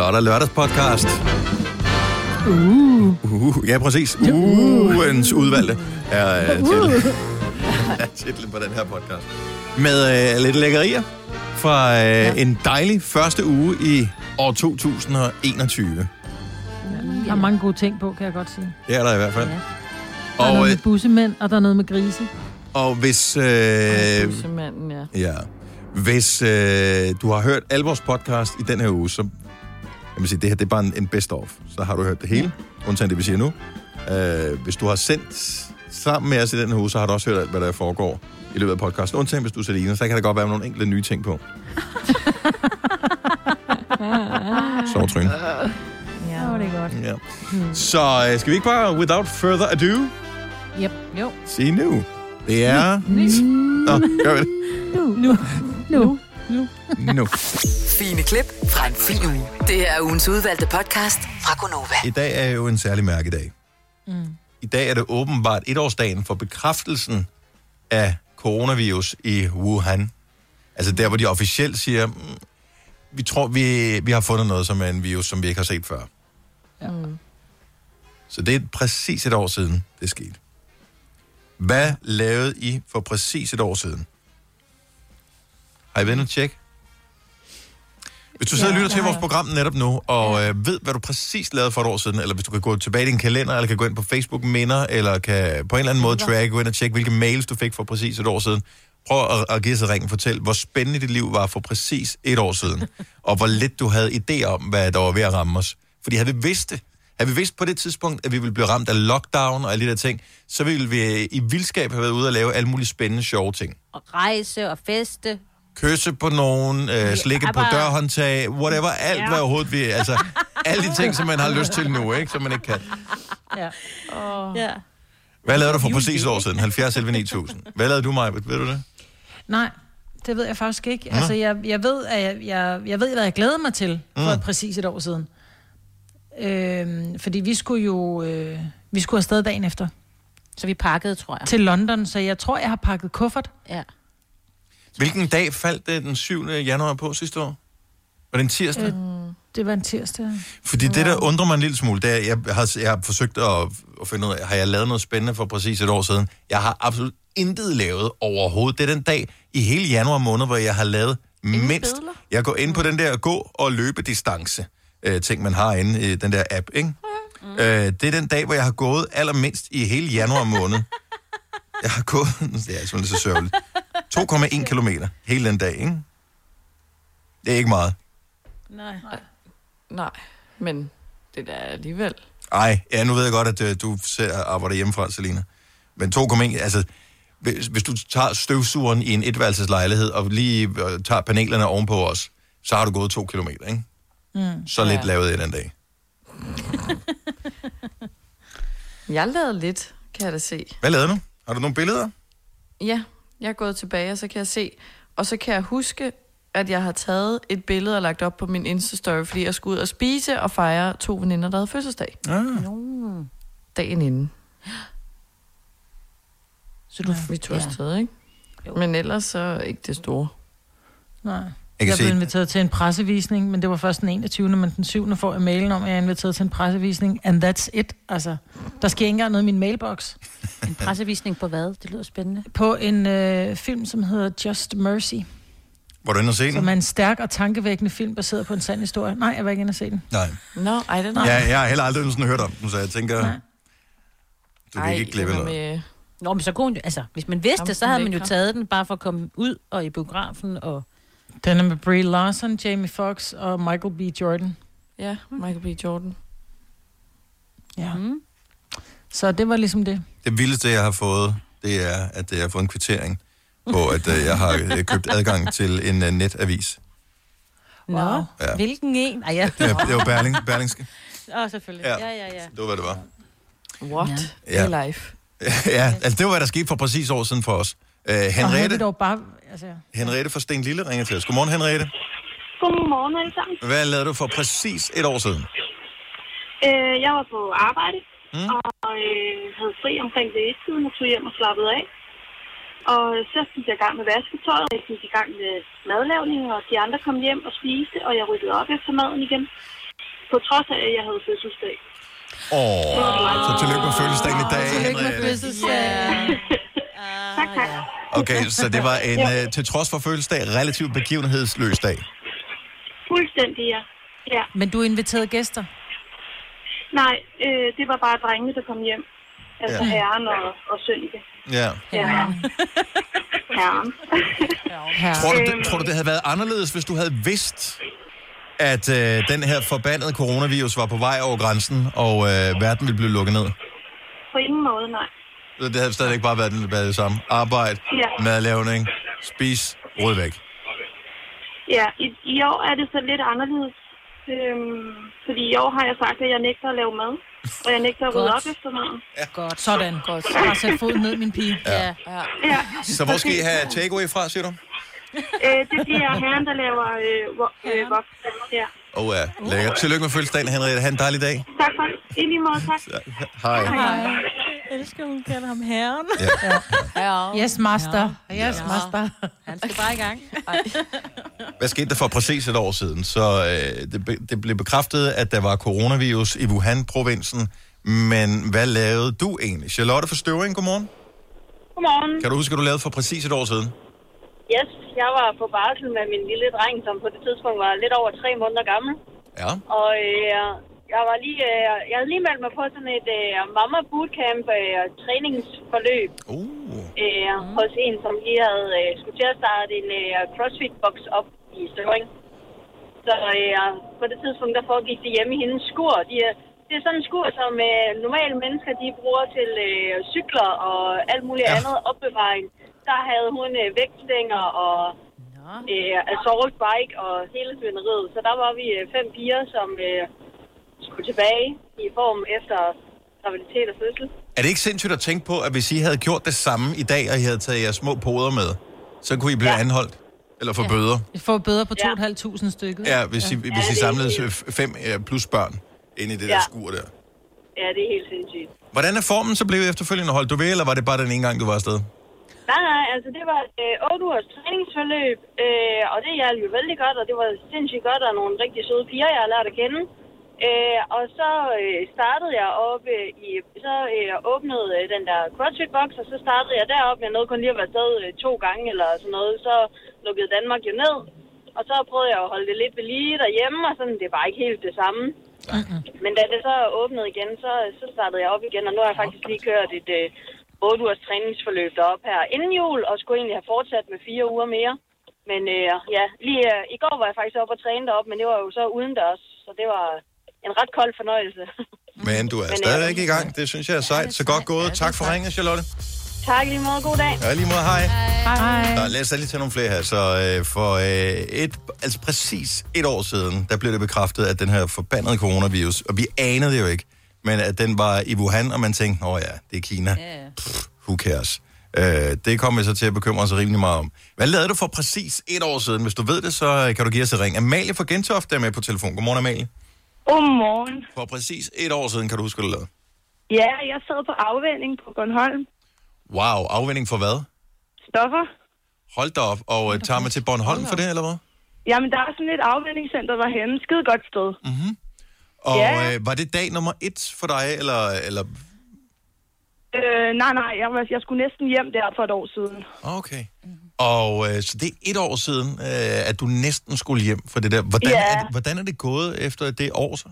Så er der lørdagspodcast. Uh. uh ja, præcis. Ugens udvalgte er uh, titlen. er titlen på den her podcast. Med uh, lidt lækkerier fra uh, ja. en dejlig første uge i år 2021. Der er mange gode ting på, kan jeg godt sige. Det er der i hvert fald. Ja. Der er Og, noget øh, med bussemænd, og der er noget med grise. og hvis... Øh, Bussemanden, ja. Ja. Hvis øh, du har hørt alle vores podcast i den her uge, så jeg vil sige, det her det er bare en, en best-of. Så har du hørt det hele, undtagen det, vi siger nu. Øh, hvis du har sendt sammen med os i den her uge, så har du også hørt alt, hvad der foregår i løbet af podcasten. Undtagen hvis du er Selina, så kan der godt være nogle enkelte nye ting på. Så Tryn. Ja, det er godt. Ja. Så øh, skal vi ikke bare, without further ado, Yep. Jo. sige nu? Det er... Nå, gør vi det. Nu. Nu. Nu. Nu. Fine klip fra en fin uge. Det her er ugens udvalgte podcast fra Gonova. I dag er jo en særlig mærkedag. Mm. I dag er det åbenbart etårsdagen for bekræftelsen af coronavirus i Wuhan. Altså der, hvor de officielt siger, mm, vi tror, vi, vi har fundet noget, som er en virus, som vi ikke har set før. Ja. Så det er præcis et år siden, det skete. Hvad lavede I for præcis et år siden? Har I været inde og tjekke? Hvis du sidder og Ja, lytter det til vores program netop nu, og øh, ved, hvad du præcis lavede for et år siden, eller hvis du kan gå tilbage i din kalender, eller kan gå ind på Facebook Minder, eller kan på en eller anden måde track, gå ind og tjekke, hvilke mails du fik for præcis et år siden. Prøv at, at give sig ringen og fortæl, hvor spændende dit liv var for præcis et år siden, og hvor lidt du havde idé om, hvad der var ved at ramme os. Fordi havde vi vidst det, havde vi vidst på det tidspunkt, at vi ville blive ramt af lockdown og alle de der ting, så ville vi i vildskab have været ude og lave alle mulige spændende, sjove ting. Og rejse og feste. Kysse på nogen, øh, slikke på bare- dørhåndtag, whatever, alt ja. hvad overhovedet vi, altså, alle de ting, som man har lyst til nu, ikke, som man ikke kan. Ja. Ja. Hvad lavede du for præcis et år siden? 70 11 9000. Hvad lavede du, Maja? Ved du det? Nej, det ved jeg faktisk ikke. Altså, jeg, jeg ved, at jeg, jeg, jeg ved, hvad jeg glæder mig til for mm. præcis et år siden. Øhm, fordi vi skulle jo øh, vi skulle afsted dagen efter Så vi pakkede, tror jeg. til London, så jeg tror, jeg har pakket kuffert. Ja. Hvilken dag faldt det den 7. januar på sidste år? Var det en tirsdag? Øh. Det var en tirsdag. Fordi det, der undrer mig en lille smule, det er, jeg har, jeg har forsøgt at, at finde ud af, har jeg lavet noget spændende for præcis et år siden? Jeg har absolut intet lavet overhovedet. Det er den dag i hele januar måned, hvor jeg har lavet mindst. billeder? Jeg går ind på den der gå- og løbedistance øh, ting, man har inde i den der app, ikke? Mm. Øh, det er den dag, hvor jeg har gået allermindst i hele januar måned. Jeg har gået, det er simpelthen så sørgeligt, 2,1 kilometer hele den dag, ikke? Det er ikke meget. Nej. Nej, men det der er alligevel... Ej, ja, nu ved jeg godt, at øh, du ser arbejder hjemmefra, Selina. Men 2,1, altså, hvis, hvis du tager støvsugeren i en etværelseslejlighed, og lige øh, tager panelerne ovenpå os, så har du gået to kilometer, ikke? Mm, så lidt ja. lavede jeg den dag. Jeg lavede lidt, kan jeg da se. Hvad lavede du? Har du nogle billeder? Ja, jeg er gået tilbage, og så kan jeg se... Og så kan jeg huske, at jeg har taget et billede og lagt op på min Insta-story, fordi jeg skulle ud og spise og fejre to veninder, der havde fødselsdag. Ah, Dagen inden. Så du... Vi tog Ja. afsted, ikke? Jo. Men ellers så ikke det store. Nej. Jeg Jeg, blev se, inviteret til en pressevisning, men det var først den 21. Men den 7. får jeg mailen om, at jeg er inviteret til en pressevisning. And that's it. Altså, der sker ikke engang noget i min mailbox. En pressevisning på hvad? Det lyder spændende. På en øh, film, som hedder Just Mercy. var du inde og se Som den? er en stærk og tankevækkende film, baseret på en sand historie. Nej, jeg var ikke inde og se den. Nej. Nå, ej, den Ja, jeg har heller aldrig sådan hørt om den, så jeg tænker, Nej. du kan ikke glemme noget. med... Nå, men så kunne altså, hvis man vidste Ham det, så havde man jo taget den bare for at komme ud og i biografen og... Den er med Brie Larson, Jamie Foxx og Michael B. Jordan. Ja, Michael B. Jordan. Ja. Mm. Så det var ligesom det. Det vildeste, jeg har fået, det er, at jeg har fået en kvittering på, at øh, jeg har øh, købt adgang til en uh, netavis. Nå, Wow. Ja. hvilken en? Ej, ja. Det var, det var Berling, Berlingske. Åh, oh, selvfølgelig. Ja. Ja, ja, ja. Det var, hvad det var. What? Ja. Life. ja, altså det var, hvad der skete for præcis år siden for os. Uh, Og havde Henriette, vi dog bare... Altså, Henriette fra Sten Lille ringer til os. Godmorgen, Henriette. Godmorgen alle sammen. Hvad lavede du for præcis et år siden? Øh, jeg var på arbejde Mm. og øh, havde fri omkring lægetiden og tog hjem og slappede af. Og så gik jeg i gang med vasketøjet, og jeg gik i gang med madlavning, og de andre kom hjem og spiste, og jeg ryddede op efter maden igen. på trods af, at jeg havde fødselsdag. Åh, så tillykke med fødselsdagen i dag, Tillykke med Henriette. fødselsdag. Tak, tak. Okay, så det var en, øh, til trods for fødselsdag, relativt begivenhedsløs dag. Fuldstændig, ja. Ja, Men du inviterede gæster. nej, øh, det var bare drengene, der kom hjem. Altså Ja. ja. herren og, og Sønneke. Ja. Ja. herren. Her. Tror du, det, tror du, det havde været anderledes, hvis du havde vidst, at øh, den her forbandede coronavirus var på vej over grænsen, og øh, verden ville blive lukket ned? På ingen måde, nej. Det havde stadigvæk bare været, været det samme. Arbejde, Ja. madlavning, spis, rød væk. Ja, i, i år er det så lidt anderledes. Øhm, fordi i år har jeg sagt, at jeg nægter at lave mad. Og jeg nægter at rydde op efter maden. Godt. Sådan. Godt. Jeg har sat foden ned, min pige. Ja. Ja. Ja, Så hvor skal I have takeaway fra, siger du? øh, det bliver herren, der laver øh, vo- øh, voks. Ja. Åh oh, ja, lækkert. Tillykke med fødselsdagen, Henriette. Ha' en dejlig dag. Tak for I lige måde, tak. Hej. Jeg elsker, hun kalder ham herren. Ja. Yes, master. Yes, master. Han skal bare i gang. Hvad skete der for præcis et år siden? Så øh, det, be- det blev bekræftet, at der var coronavirus i Wuhan-provinsen. Men hvad lavede du egentlig? Charlotte for Støvring, godmorgen. Godmorgen. Kan du huske, at du lavede for præcis et år siden? Yes, jeg var på barsel med min lille dreng, som på det tidspunkt var lidt over tre måneder gammel. Ja. Og øh, jeg var lige, øh, jeg havde lige meldt mig på sådan et øh, mamma bootcamp øh, træningsforløb Uh. øh, hos en, som lige havde øh, skulle til at starte en øh, crossfit-box op i Støvring. Så øh, på det tidspunkt, der foregik det hjemme i hendes skur. De, er- det er sådan en skur, som øh, normale mennesker de bruger til øh, cykler og alt muligt ja. andet opbevaring. Der havde hun øh, vægtstænger og øh, assault bike og hele svineriet. Så der var vi øh, fem piger, som øh, skulle tilbage i form efter graviditet og fødsel. Er det ikke sindssygt at tænke på, at hvis I havde gjort det samme i dag, og I havde taget jeres små poder med, så kunne I blive ja. anholdt? Eller få ja. bøder? Får bøder på Ja. 2.500 stykket. Ja, hvis I, hvis I samlede fem plus børn ind i det der Ja. skur der. Ja, det er helt sindssygt. Hvordan er formen så blevet efterfølgende? Holdt du ved, eller var det bare den ene gang, du var afsted? Nej, nej, altså det var et øh, 8 ugers træningsforløb, øh, og det hjalp jo vældig godt, og det var sindssygt godt, og nogle rigtig søde piger, jeg har lært at kende. Øh, og så øh, startede jeg op øh, i, så øh, åbnede øh, den der CrossFit box, og så startede jeg derop. Jeg nåede kun lige at være afsted øh, to gange eller sådan noget. Så lukkede Danmark jo ned, og så prøvede jeg at holde det lidt ved lige derhjemme, og sådan, det var ikke helt det samme. Men da det så åbnede igen, så, så startede jeg op igen, og nu har jeg faktisk lige kørt et øh, 8 ugers træningsforløb derop her inden jul, og skulle egentlig have fortsat med fire uger mere. Men øh, ja, lige øh, i går var jeg faktisk oppe og træne derop, men det var jo så udendørs, så det var en ret kold fornøjelse. Men du er Men, øh, stadigvæk i gang. Det synes jeg er sejt. Så godt gået. Tak for ringen, Charlotte. tak lige måde, god dag. Ja, lige måde, hej. Hej. Nå, lad os da lige tage nogle flere her. Så øh, for øh, et, altså præcis et år siden, der blev det bekræftet, at den her forbandede coronavirus, og vi anede det jo ikke, men at den var i Wuhan, og man tænkte, åh ja, det er Kina. Ja. Pff, who cares? Øh, det kommer vi så til at bekymre os rimelig meget om. Hvad lavede du for præcis et år siden? Hvis du ved det, så kan du give os et ring. Amalie fra Gentofte er med på telefon. Godmorgen, Amalie. Godmorgen. For præcis et år siden, kan du huske, hvad du lavede? Ja, jeg sad på afvænding på Bornholm. Wow, afvinding for hvad? Stoffer. Hold da op, og øh, tager man til Bornholm for det, eller hvad? Jamen, der er sådan et afvendingscenter derhenne. Skide godt sted. Og Ja. øh, var det dag nummer et for dig, eller, eller Øh, nej, nej, jeg, var, jeg skulle næsten hjem der for et år siden. Okay. Og øh, så det er et år siden, øh, at du næsten skulle hjem for det der. Hvordan, Ja. er, hvordan er det gået efter det år så?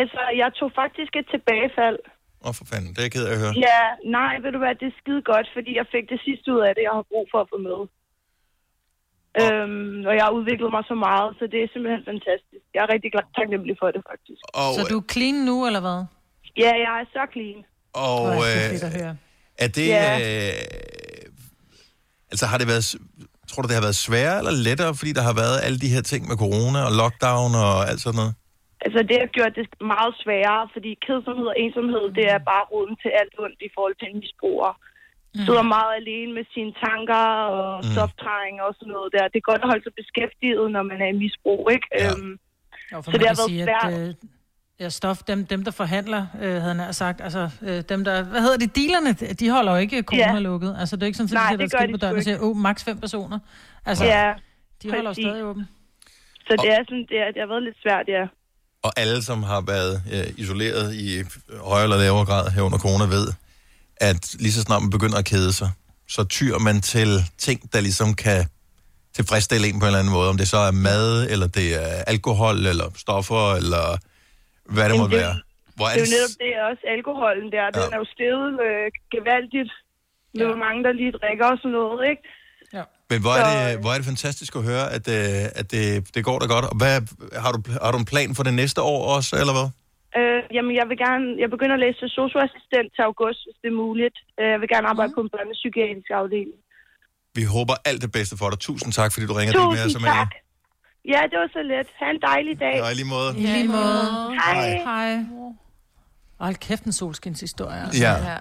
Altså, jeg tog faktisk et tilbagefald. Åh, oh, for fanden, det er jeg ked af at høre. Ja, nej, ved du hvad, det er skide godt, fordi jeg fik det sidste ud af det, jeg har brug for at få med. Øhm, og jeg har udviklet mig så meget, så det er simpelthen fantastisk. Jeg er rigtig glad taknemmelig for det, faktisk. Og, Så du er clean nu, eller hvad? Ja, jeg er så clean. og er det øh, er det... Ja. Øh, altså har det været... Tror du, det har været sværere eller lettere, fordi der har været alle de her ting med corona og lockdown og alt sådan noget? Altså, det har gjort det meget sværere, fordi kedsomhed og ensomhed, det er bare roden til alt ondt i forhold til en misbruger. Mm. Sidder meget alene med sine tanker og mm. stoftegning og sådan noget der. Det er godt at holde sig beskæftiget, når man er i misbrug, ikke? Ja. Øhm, Jo, for Så det har kan været sige, svært. at, øh, ja, stof, dem, dem der forhandler, øh, havde han sagt, altså øh, dem der, hvad hedder de, dealerne, de holder jo ikke corona lukket. Altså det er ikke sådan, at Nej, de sætter det skilt på døren og siger, åh, maks fem personer. Altså, ja, de holder jo præcis. stadig åben. så det er sådan, det, er, det har været lidt svært, ja. Og alle, som har været øh, isoleret i højere eller lavere grad her under corona, ved, at lige så snart man begynder at kede sig, så tyr man til ting, der ligesom kan tilfredsstille en på en eller anden måde. Om det så er mad, eller det er alkohol, eller stoffer, eller hvad det måtte det- være. Hvor Det er jo netop det, også alkoholen der. Den Ja. er jo steget øh, gevaldigt. Det er mange, der lige drikker og sådan noget, ikke? Men hvor er, Så- det, hvor er det fantastisk at høre, at, øh, at det, det går da godt. Og hvad, har, du, har du en plan for det næste år også, eller hvad? Øh, jamen, jeg vil gerne... Jeg begynder at læse socioassistent til august, hvis det er muligt. Øh, Jeg vil gerne arbejde på en børnepsykiatrisk afdeling. Vi håber alt det bedste for dig. Tusind tak, fordi du ringer til med os. Tusind tak. Ja, det var så let. Ha' en dejlig dag. Ja, i lige måde. I lige måde. Hej. Hej. Hold kæft, en solskinshistorie. Altså. Ja. Ja.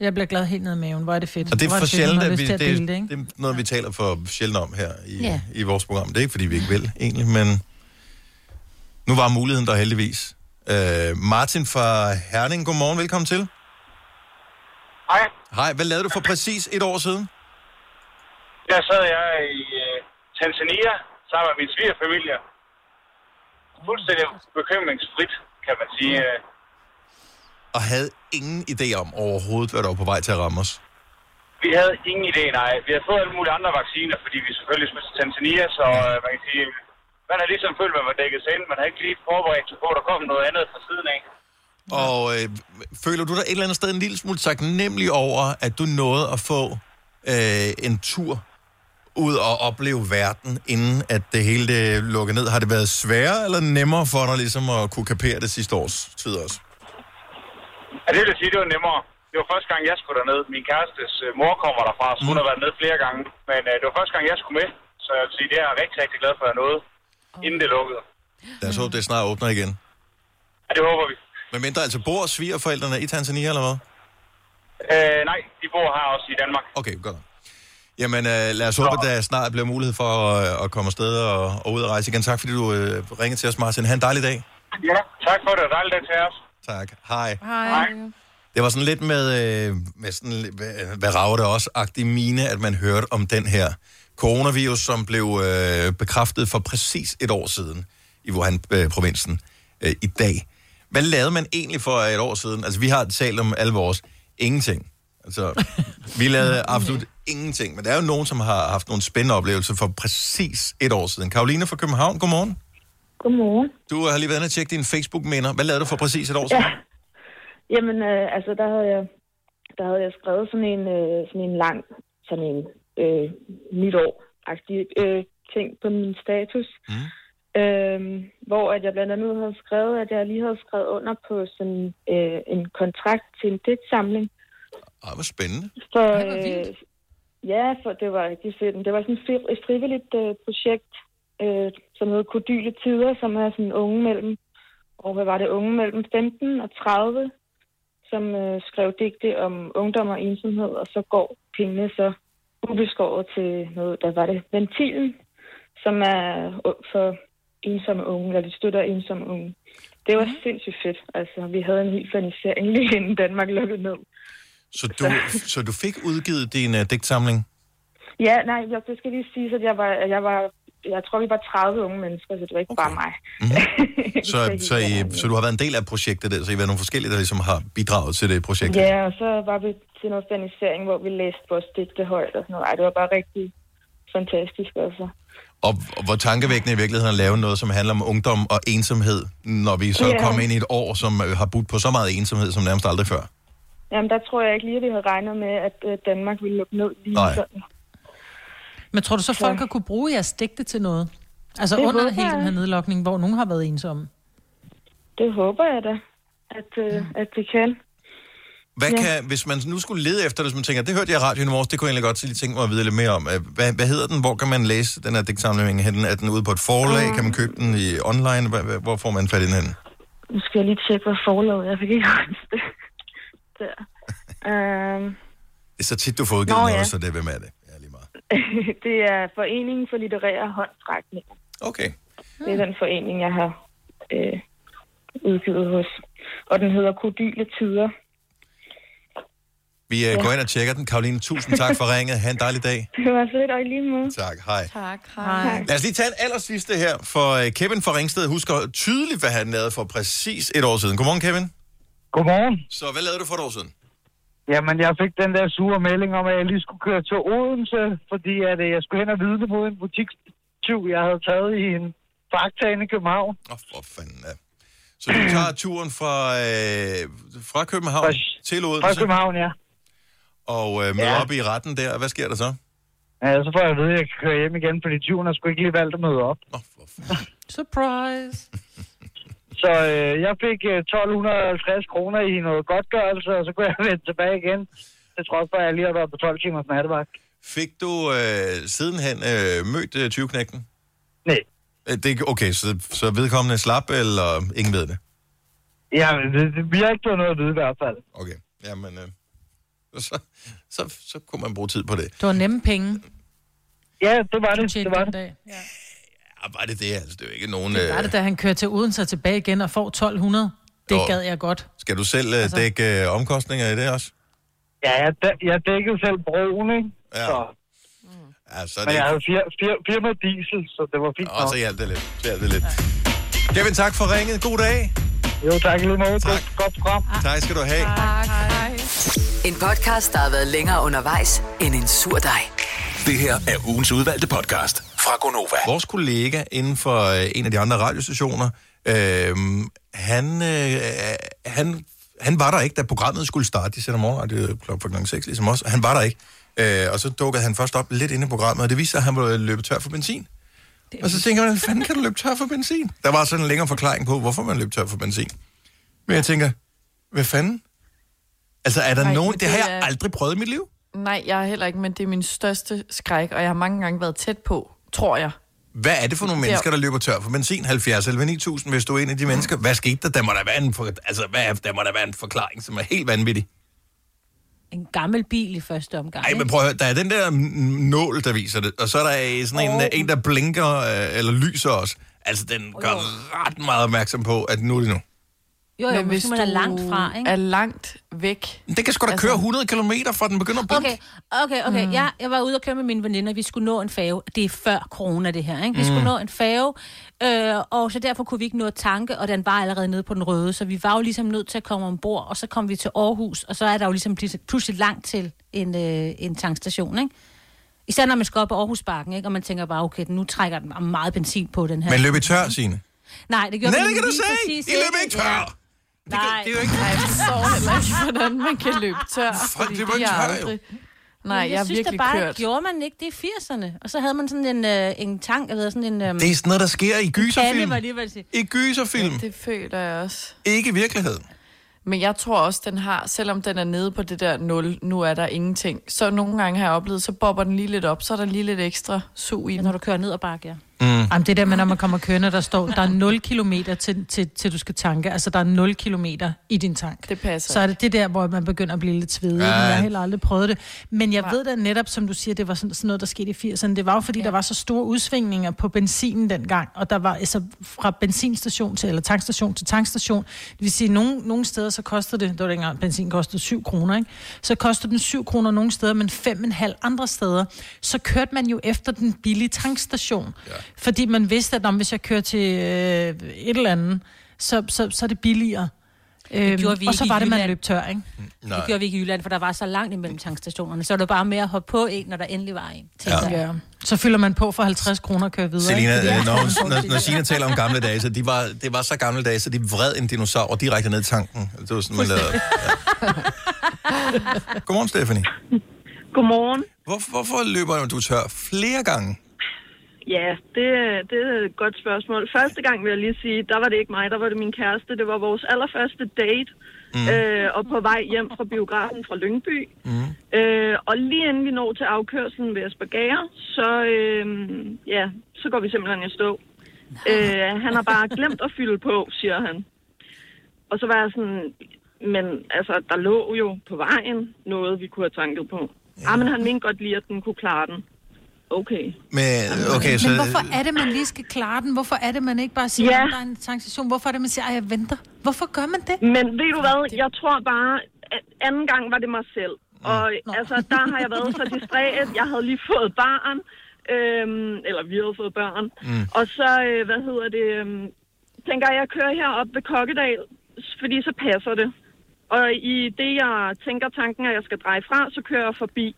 Jeg bliver glad helt ned i maven. Hvor er det fedt. Og det er for sjældent, at vi, det, det, ikke? det er noget, vi taler for sjældent om her i, Ja. i vores program. Det er ikke, fordi vi ikke vil, egentlig, men nu var muligheden der heldigvis. Øh, Martin fra Herning, godmorgen, velkommen til. Hej. Hej, hvad lavede du for præcis et år siden? Der sad jeg i uh, Tanzania sammen med min svigerfamilie. Fuldstændig bekymringsfrit, kan man sige. Øh, Og havde ingen idé om overhovedet, hvad der var på vej til at ramme os. Vi havde ingen idé, nej. Vi havde fået alle mulige andre vacciner, fordi vi selvfølgelig skulle til Tanzania, så uh, man kan sige, man har ligesom følt, at man var dækket sig ind. Man har ikke lige forberedt sig på, at der kom noget andet fra siden af. Og øh, føler du dig et eller andet sted en lille smule taknemmelig over, at du nåede at få øh, en tur ud og opleve verden, inden at det hele det lukkede ned? Har det været sværere eller nemmere for dig ligesom at kunne kapere det sidste års tid også? Ja, det vil sige, det var nemmere. Det var første gang, jeg skulle derned. Min kærestes øh, mor kommer derfra, så hun har været ned flere gange. Men øh, det var første gang, jeg skulle med. Så jeg vil sige, det er jeg rigtig, rigtig glad for, at jeg nåede, inden det lukkede. Lad os håbe, det snart åbner igen. Ja, det håber vi. Men mindre altså bor svigerforældrene i Tanzania, eller hvad? Øh, nej, de bor her også i Danmark. Okay, godt. Jamen, øh, lad os håbe, at der snart bliver mulighed for at, at komme afsted og, og ud og rejse igen. Tak, fordi du øh, ringede til os, Martin. Ha' en dejlig dag. Ja, tak for det, og dejligt dag til os. Tak. Hej. Hej. Det var sådan lidt med, øh, med sådan, lidt- hvad, hvad rager det også, agtig mine, at man hørte om den her coronavirus, som blev øh, bekræftet for præcis et år siden i Wuhan-provinsen øh, i dag. Hvad lavede man egentlig for et år siden? Altså, vi har talt om alle vores ingenting. Altså, vi lavede absolut ingenting. Men der er jo nogen, som har haft nogle spændende oplevelser for præcis et år siden. Karoline fra København, godmorgen. Godmorgen. Du har lige været inde og tjekke dine Facebook-minder. Hvad lavede du for præcis et år siden? Ja. Jamen, øh, altså, der havde jeg, der havde jeg skrevet sådan en, øh, sådan en lang, sådan en øh, nytår-agtig øh, ting på min status. Mm. Øhm, hvor at jeg blandt andet havde skrevet, at jeg lige havde skrevet under på sådan øh, en kontrakt til en digtsamling. Ej, hvor spændende. For, vildt. øh, ja, for det var rigtig fedt. Det var sådan et fri- et frivilligt øh, projekt, øh, som hedder Kodyle Tider, som er sådan unge mellem, og hvad var det, unge mellem 15 og 30, som øh, skrev digte om ungdom og ensomhed, og så går pengene så ubeskåret til noget, der var det Ventilen, som er for ensomme unge, eller de støtter ensomme unge. Det var sindssygt fedt. Altså, vi havde en helt fanisering lige inden Danmark lukkede ned. Så du, så du fik udgivet din uh, digtsamling? Ja, nej, jeg, det skal lige sige, at jeg var, jeg var, jeg tror, vi var 30 unge mennesker, så det var ikke okay. bare mig. Mm-hmm. Så, så, I, så du har været en del af projektet der, så I har været nogle forskellige, der ligesom har bidraget til det projekt? Ja, og så var vi til noget fanisering, hvor vi læste vores digte højt og sådan noget. Ej, det var bare rigtig fantastisk, altså. Og, hvor tankevækkende i virkeligheden at lave noget, som handler om ungdom og ensomhed, når vi så Ja. kommer ind i et år, som øh, har budt på så meget ensomhed, som nærmest aldrig før. Jamen, der tror jeg ikke lige, at vi havde regnet med, at øh, Danmark ville lukke ned lige Nej. sådan. Men tror du så, folk har kunne bruge jeres digte til noget? Altså Det under hele jeg. den her nedlukning, hvor nogen har været ensomme? Det håber jeg da, at, øh, at det kan. Hvad Ja. kan, hvis man nu skulle lede efter det, hvis man tænker, det hørte jeg i radioen i morges, det kunne jeg egentlig godt lige tænke mig at vide lidt mere om. Øh, Hvad, hvad hedder den? Hvor kan man læse den her digtsamling henne? Er den ude på et forlag? Kan man købe den i online? Hvad- hvor får man fat i den henne? Nu skal jeg lige tjekke, hvad forlaget Jeg fik ikke huske det. Der. Øhm, Det er så tit, du får udgivet Nå, noget, ja. så det er hvem er det? Ja, det er Foreningen for Litterære Håndstrækninger. Okay. Det er den forening, jeg har øh, udgivet hos. Og den hedder Kodyle Tider. Vi øh, går ind og tjekker den. Karoline, tusind tak for ringet. Ha' en dejlig dag. Det var fedt, og i lige måde. Tak, hej. Tak, hej. Lad os lige tage en allersidste her, for øh, Kevin fra Ringsted husker tydeligt, hvad han lavede for præcis et år siden. Godmorgen, Kevin. Godmorgen. Så hvad lavede du for et år siden? Jamen, jeg fik den der sure melding om, at jeg lige skulle køre til Odense, fordi at, øh, jeg skulle hen og vidne mod en butikstyv, jeg havde taget i en fakta inde i København. Åh, oh, for fanden ja. Så du tager turen fra, øh, fra København Fra- til Fra Odense København, ja. og øh, møder Ja. op i retten der. Hvad sker der så? ja. Så får jeg at vide, at jeg kan køre hjem igen, fordi tyven har sgu ikke lige valgt at møde op. Åh, for fanden. Surprise. Så øh, jeg fik øh, 1250 kroner i noget godtgørelse, og så kunne jeg vende tilbage igen. Det trods for, at jeg lige har været på 12 timers nattevagt. Fik du øh, sidenhen øh, mødt øh, 20-knægten? Nej. Øh, Det, er- okay, så, så vedkommende slap, eller ingen ved det? Ja, det, det, vi har ikke fået noget at vide i hvert fald. Okay, jamen, øh, så, så, så kunne man bruge tid på det. Det var nemme penge. Ja, det var det. Det var den det. dag. Ja. Ja, var det det? Altså, det er jo ikke nogen... Det var Øh, det, da han kører til Odense og tilbage igen og får 1200. Det Jo. gad jeg godt. skal du selv øh, Altså- dække øh, omkostninger i det også? Ja, jeg, dæ- jeg dækkede selv broen, ikke? Ja. Så, Ja, så er men det jeg havde fir, fir, firma diesel, så det var fint Og nok. så hjalp det lidt. Så hjalp det lidt. Kevin, tak for ringet. God dag. Jo, tak lige måde. Tak. Godt, godt program. Tak skal du have. Tak, hej. En podcast, der har været længere undervejs end en sur dej. Det her er ugens udvalgte podcast fra Gonova. Vores kollega inden for øh, en af de andre radiostationer, øh, han, øh, han, han var der ikke, da programmet skulle starte. De sender morgenradio klokken 6, ligesom os. Han var der ikke. Øh, og så dukkede han først op lidt inde i programmet, og det viste sig, at han var løbet tør for benzin. Og så tænker man, hvordan fanden kan du løbe tør for benzin? Der var sådan en længere forklaring på, hvorfor man løb tør for benzin. Men jeg tænker, hvad fanden? Altså, er der Nej, nogen... men Det har det jeg er- aldrig prøvet i mit liv. Nej, jeg har heller ikke, men det er min største skræk, og jeg har mange gange været tæt på, tror jeg. Hvad er det for nogle er- mennesker, der løber tør for benzin? 70 eller 9000, hvis du er en af de mennesker. Hvad skete der? Der må der være en, for, altså, hvad, er- der må der være en forklaring, som er helt vanvittig. En gammel bil i første omgang. Ej, men prøv at høre, der er den der nål, der viser det, og så er der øh, sådan en, Åh. en, der blinker øh, eller lyser også. Altså, den gør ret meget opmærksom på, at nu er det nu. Jo, jo, hvis man er langt fra, ikke? er langt væk. Det kan sgu da Altså- køre 100 km fra den begynder at blinke. Okay, okay, okay. Mm. Jeg, jeg var ude og køre med mine veninder. Vi skulle nå en færge. Det er før corona, det her. Ikke? Vi mm. skulle nå en færge, øh, og så derfor kunne vi ikke nå at tanke, og den var allerede nede på den røde. Så vi var jo ligesom nødt til at komme ombord, og så kom vi til Aarhus, og så er der jo ligesom pludselig- langt til en, øh, en tankstation. Ikke? Især når man skal op på Aarhusbakken, ikke? og man tænker bare, okay, nu trækker den meget benzin på den her. Men løb i tør, Signe. Nej, det gjorde Nej, vi det kan du se! I løb ikke Ja. Tør! Det, Nej. kan, det er jo ikke... Nej, jeg forstår heller ikke, hvordan man kan løbe tør. Folk løber ikke tør, jo. aldrig- Nej, jeg, jeg har synes virkelig da bare, kørt. gjorde man ikke det i 80'erne. Og så havde man sådan en, øh, en tank, eller sådan en... Øh, Det er sådan noget, der sker i gyserfilm. var jeg lige sige. I gyserfilm. Det føler jeg også. Ikke i virkeligheden. Men jeg tror også, den har, selvom den er nede på det der 0, nu er der ingenting, så nogle gange har jeg oplevet, så bobber den lige lidt op, så er der lige lidt ekstra sug i Ja, den. når du kører ned ad bakke, ja. Mm. Jamen, det der med, når man kommer kørende, der står, der er 0 kilometer til, til, til du skal tanke. Altså, der er 0 kilometer i din tank. Det passer. Så er det det der, hvor man begynder at blive lidt svedig. Ja. Jeg har heller aldrig prøvet det. Men jeg Nej. ved da netop, som du siger, det var sådan, sådan noget, der skete i 80'erne. Det var jo, fordi ja. der var så store udsvingninger på benzinen dengang. Og der var altså fra benzinstation til, eller tankstation til tankstation. Det vil sige, nogle, nogle steder så kostede det, det var dengang benzin kostede 7 kroner, ikke? Så kostede den 7 kroner nogle steder, men 5,5 andre steder. Så kørte man jo efter den billige tankstation. Ja. Fordi man vidste, at om hvis jeg kører til øh, et eller andet, så, så, så er det billigere. Øhm, gjorde vi og så var det, man løb tør, ikke? Nej. Det gjorde vi ikke i Jylland, for der var så langt imellem tankstationerne. Så var det bare med at hoppe på en, når der endelig var en. Ja. Ja. Så fylder man på for 50 kroner og kører videre. Selina, ikke? øh, når, hun- når, når Signe taler om gamle dage, så de var, det var så gamle dage, så de vred en dinosaur direkte ned i tanken. Det var sådan, man lavede. Ja. Godmorgen, Stephanie. Godmorgen. Hvor, hvorfor løber du tør flere gange? Ja, det, det er et godt spørgsmål. Første gang vil jeg lige sige, der var det ikke mig, der var det min kæreste. Det var vores allerførste date. Mm. Øh, og på vej hjem fra biografen fra Lyngby. Mm. Øh, og lige inden vi når til afkørselen ved Aspergere, så, øh, ja, så går vi simpelthen i stå. Øh, han har bare glemt at fylde på, siger han. Og så var jeg sådan, men altså, der lå jo på vejen noget, vi kunne have tanket på. Ja. Ah, men han mente godt lige, at den kunne klare den. Okay. Men, okay, så, Men hvorfor er det, man lige skal klare den? Hvorfor er det, man ikke bare siger, Ja. at der er en tankstation? Hvorfor er det, man siger, at jeg venter? Hvorfor gør man det? Men ved du hvad, jeg tror bare, at anden gang var det mig selv. Og altså, der har jeg været så distræt. Jeg havde lige fået barn, øhm, eller vi havde fået børn. Mm. Og så, øh, hvad hedder det, øhm, tænker jeg, jeg kører herop ved Kokkedal, fordi så passer det. Og i det, jeg tænker tanken, at jeg skal dreje fra, så kører jeg forbi.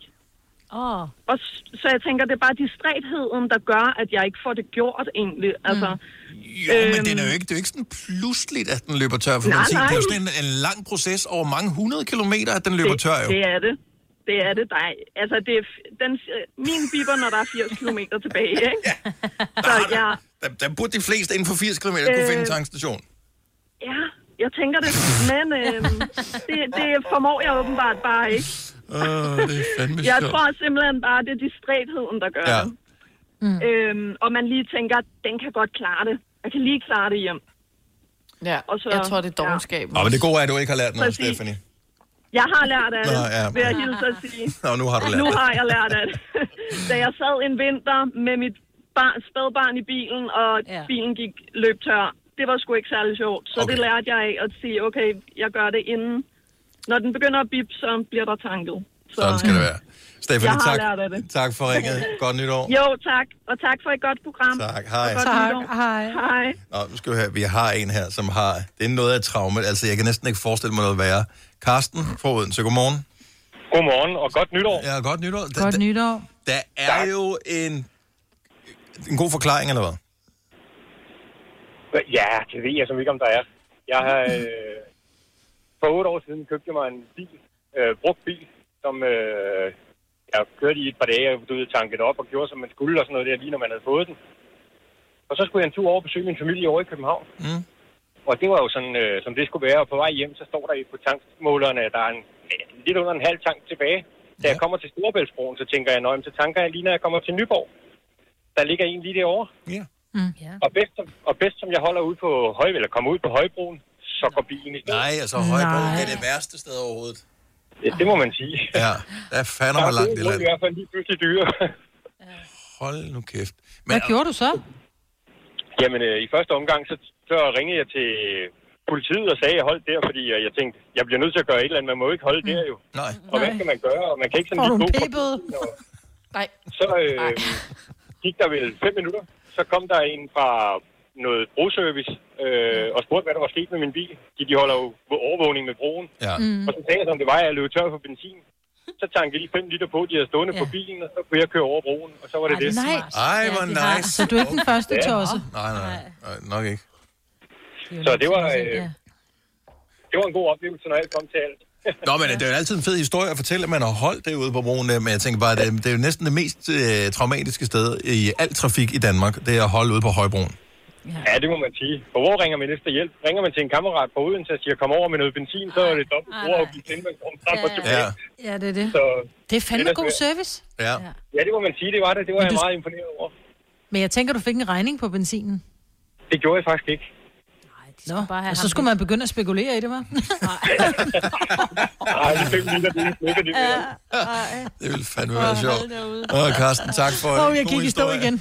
Oh. Og så jeg tænker, det er bare distrætheden, der gør, at jeg ikke får det gjort egentlig. Altså, Jo, øhm... men den er jo ikke, det er jo ikke sådan pludseligt, at den løber tør for Nej, benzin. Det er jo nej. sådan en, en lang proces over mange hundrede kilometer, at den løber det, tør jo. Det er det. Det er det. Der er, altså, det er, den, øh, min biber, når der er 80 km tilbage, ikke? Så jeg, Der, der burde de fleste inden for 80 km kunne Øh, finde en tankstation. ja, jeg tænker det. Men øh, det, det formår jeg åbenbart bare ikke. Åh, det er fandme Jeg sjovt. tror simpelthen bare, det er distrætheden, der gør Ja. det. Mm. Øhm, og man lige tænker, den kan godt klare det. Jeg kan lige klare det hjem. Ja, og så, jeg tror, det er dogenskab. Nå, men det gode er, at du ikke har lært noget, Præcis. Stephanie. Jeg har lært af det, Nå, ja. vil jeg hilse at sige. Nå, nu har du lært Nu det. har jeg lært af det. da jeg sad en vinter med mit barn, spædbarn i bilen, og ja. bilen gik løb tør, det var sgu ikke særlig sjovt. Så okay. det lærte jeg af at sige, okay, jeg gør det inden. Når den begynder at bip, så bliver der tanket. Så, Sådan skal det være. Jeg har tak, lært af det. tak for ringet. Godt nytår. Jo, tak. Og tak for et godt program. Tak. Hej. Og godt Tak. nytår. Hej. Hej. Nå, nu skal vi have, vi har en her, som har, det er noget af et traume, altså jeg kan næsten ikke forestille mig noget værre. Karsten fra Odense, godmorgen. Godmorgen og godt nytår. Ja, godt nytår. Der, Godt nytår. der er jo en, en god forklaring, eller hvad? Ja, det ved jeg som ikke, om der er. Jeg har, øh, for otte år siden købte jeg mig en bil, øh, brugt bil, som øh, jeg kørte i et par dage, og du ved, tankede op og gjorde, som man skulle, og sådan noget der, lige når man havde fået den. Og så skulle jeg en tur over og besøge min familie over i København. Mm. Og det var jo sådan, øh, som det skulle være. Og på vej hjem, så står der på tankmålerne, at der er en, ja, lidt under en halv tank tilbage. Da jeg kommer til Storebæltsbroen, så tænker jeg, nøjem, så tanker jeg lige, når jeg kommer til Nyborg. Der ligger en lige derovre. Ja. Mm. ja. Og bedst, som, og bedst som jeg holder ud på høj, eller kommer ud på højbroen, så går bilen i stedet. Nej, altså Højbro er det værste sted overhovedet. Ja, det må man sige. Ja, der er fandme Der er langt i gode grunde land. i hvert fald lige pludselig dyre. Hold nu kæft. Hvad gjorde du så? Jamen, øh, i første omgang, så, så ringede jeg til politiet og sagde, at jeg holdt der, fordi øh, jeg tænkte, jeg bliver nødt til at gøre et eller andet. Man må jo ikke holde der jo. Nej. Og hvad skal man gøre? Og man kan ikke sådan Får lige gå fra Nej. Så øh, gik der vel fem minutter. Så kom der en fra noget broservice øh, og spurgte, hvad der var sket med min bil. De, de holder jo overvågning med broen. Ja. Og så sagde jeg, som det var, at jeg løb tør for benzin. Så tankede jeg lige 5 liter på, de havde stående ja. på bilen, og så kunne jeg køre over broen, og så var det det. Nej. Ej, hvor nice. Så du er ikke den første Ja. tosse? Nej, nej, nej, nok ikke. Så det var, øh, det var en god oplevelse, når alt kom til alt. Nå, men det er jo altid en fed historie at fortælle, at man har holdt det ude på broen der, men jeg tænker bare, det, det er jo næsten det mest øh, traumatiske sted i al trafik i Danmark, det er at holde ude på Højbroen. Ja, det må man sige. For hvor ringer man efter hjælp? Ringer man til en kammerat på Odense og siger, kom over med noget benzin, så er det dobbelt brugerafgift, inden man kommer frem og tilbage. Ja, Ja, det er det. Så, Det er fandme Det er god service. ja. ja, det må man sige, det var det. Det var Men jeg du- meget imponeret over. Men jeg tænker, du fik en regning på benzinen. Det gjorde jeg faktisk ikke. Nå, og så skulle man begynde at spekulere i det, var? Nej, de det er ikke det. Ja. Det ville fandme være sjovt. Åh, Carsten, tak for Åh, en jeg gik i stå igen.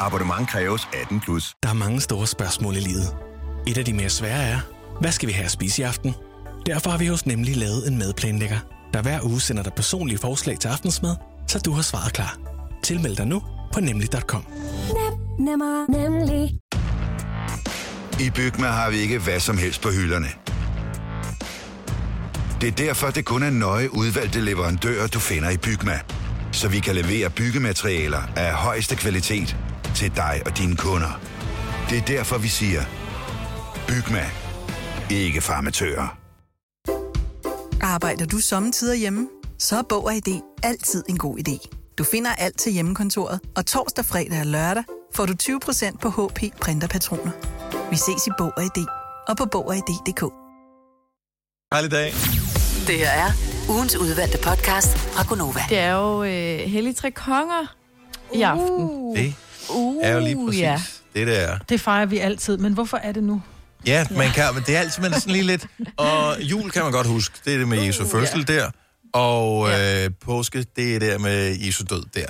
Abonnement kræves 18 plus. Der er mange store spørgsmål i livet. Et af de mere svære er, hvad skal vi have at spise i aften? Derfor har vi hos Nemlig lavet en madplanlægger, der hver uge sender dig personlige forslag til aftensmad, så du har svaret klar. Tilmeld dig nu på nemlig.com. Nemmer, nemlig. I Bygma har vi ikke hvad som helst på hylderne. Det er derfor, det kun er nøje udvalgte leverandører, du finder i Bygma. Så vi kan levere byggematerialer af højeste kvalitet til dig og dine kunder. Det er derfor, vi siger, Bygma. Ikke farmatører. Arbejder du sommetider hjemme? Så er Bog og ID altid en god idé. Du finder alt til hjemmekontoret, og torsdag, fredag og lørdag får du 20% på HP printerpatroner. Vi ses i Bog og ID og på Bog og ID.dk. Hejlig dag. Det her er ugens udvalgte podcast fra Gonova. Det er jo øh, Hellig Tre Konger i aften. Det Uh, er jo lige præcis ja. det, det er. Det fejrer vi altid, men hvorfor er det nu? Ja, man kan, men det er altid man er sådan lige lidt... Og jul kan man godt huske, det er det med Jesu fødsel der. Og øh, påske, det er der med Jesu død der.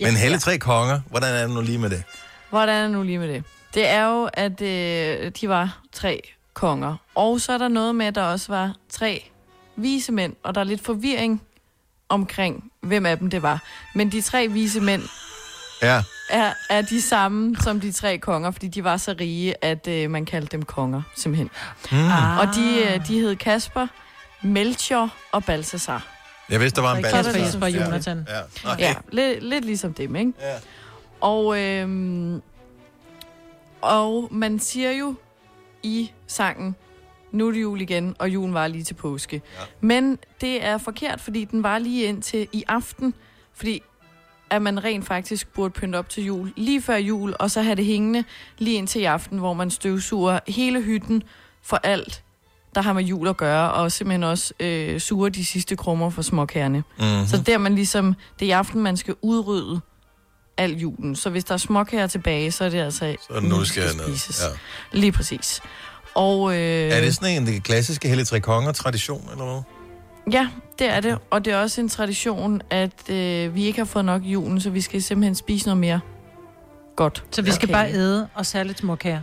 Ja. Men Helle. Tre Konger, hvordan er det nu lige med det? Hvordan er det nu lige med det? Det er jo, at øh, de var tre konger. Og så er der noget med, at der også var tre vise mænd, og der er lidt forvirring omkring, hvem af dem det var. Men de tre vise mænd Ja. Er, er de samme som de tre konger, fordi de var så rige, at øh, man kaldte dem konger, simpelthen. Mm. Ah. Og de, øh, de hed Kasper, Melchior og Balthasar. Jeg vidste, der var en Så Kasper, Balthasar. Jesper og Ja. Jonathan. Ja. Nå, Ja, lidt, lidt ligesom dem, ikke? Ja. Og, øhm, og man siger jo i sangen, nu er det jul igen, og julen var lige til påske. Ja. Men det er forkert, fordi den var lige indtil i aften, fordi at man rent faktisk burde pynte op til jul lige før jul, og så have det hængende lige indtil i aften, hvor man støvsuger hele hytten for alt, der har med jul at gøre, og simpelthen også øh, suger de sidste krummer for småkærne. Mhm. Så der man ligesom, det er i aften, man skal udrydde al julen. Så hvis der er småkager tilbage, så er det altså Så nu, skal ned. spises. Ja. Lige præcis. Og, øh, Er det sådan en det klassiske Helle Tre Konger-tradition, eller hvad? Ja, det er det. Og det er også en tradition, at øh, vi ikke har fået nok i julen, så vi skal simpelthen spise noget mere godt. Så vi skal Okay. bare æde og særligt småkager.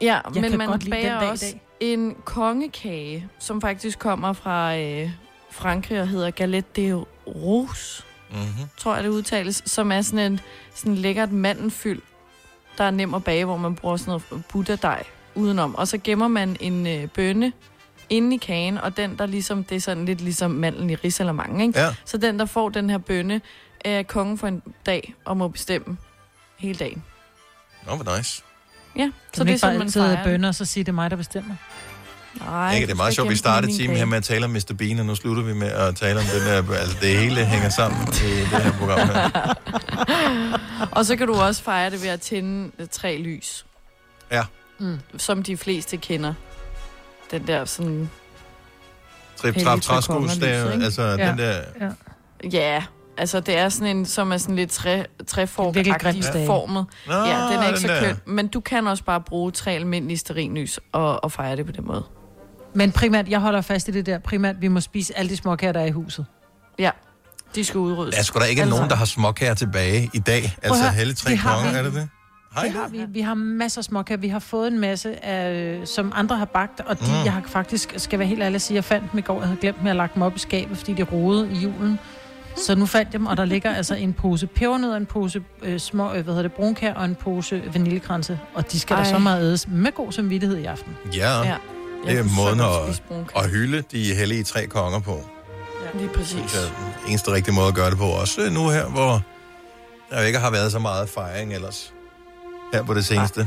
Ja, Jeg men man bager dag også dag. en kongekage, som faktisk kommer fra øh, Frankrig og hedder Galette de Rose, Mm-hmm. tror jeg det udtales, som er sådan en sådan lækkert mandelfyld, der er nem at bage, hvor man bruger sådan noget butterdej udenom. Og så gemmer man en øh, bønne inde i kagen, og den der ligesom, det er sådan lidt ligesom mandlen i risalamang, ikke? Ja. Så den, der får den her bønne, er kongen for en dag og må bestemme hele dagen. Nå, hvor nice. Ja, Så så det er sådan, man fejrer og så sige, det er mig, der bestemmer. Nej, ikke, det er meget sjovt, vi startede timen her med at tale om Mr. Bean, og nu slutter vi med at tale om den der... Altså, det hele hænger sammen i det her program her. og så kan du også fejre det ved at tænde tre lys, Ja, Mm. som de fleste kender. Den der sådan... trip, trap, er ikke? altså Ja. den der... Ja. Ja, altså det er sådan en, som er sådan lidt træ, træform formet. Nå, ja, den er ikke den så der. køn. Men du kan også bare bruge tre almindelige sterinlys og, og fejre det på den måde. Men primært, jeg holder fast i det der, primært, vi må spise alle de småkager, der er i huset. Ja, de skal udryddes. Der er sgu da ikke Alle nogen, der har småkager tilbage i dag. Altså Helle Tre Konger, er det det? Hej. Det har vi. Vi har masser af småkager. Vi har fået en masse, af, som andre har bagt, og de, Mm. jeg har faktisk, skal være helt ærlig at sige, jeg fandt dem i går, jeg havde glemt dem, jeg har lagt dem op i skabet, fordi de rodede i julen. Så nu fandt jeg dem, og der ligger altså en pose pebernødder, en pose øh, små, øh, hvad hedder det, brunkær og en pose vaniljekranse. Og de skal Ej. Der så meget ædes med god samvittighed i aften. Ja, Ja. det er måden at, at hylde de hellige tre konger på. Lige præcis. Det er den eneste rigtige måde at gøre det på. Også øh, nu her, hvor der ikke har været så meget fejring ellers. Her på det seneste.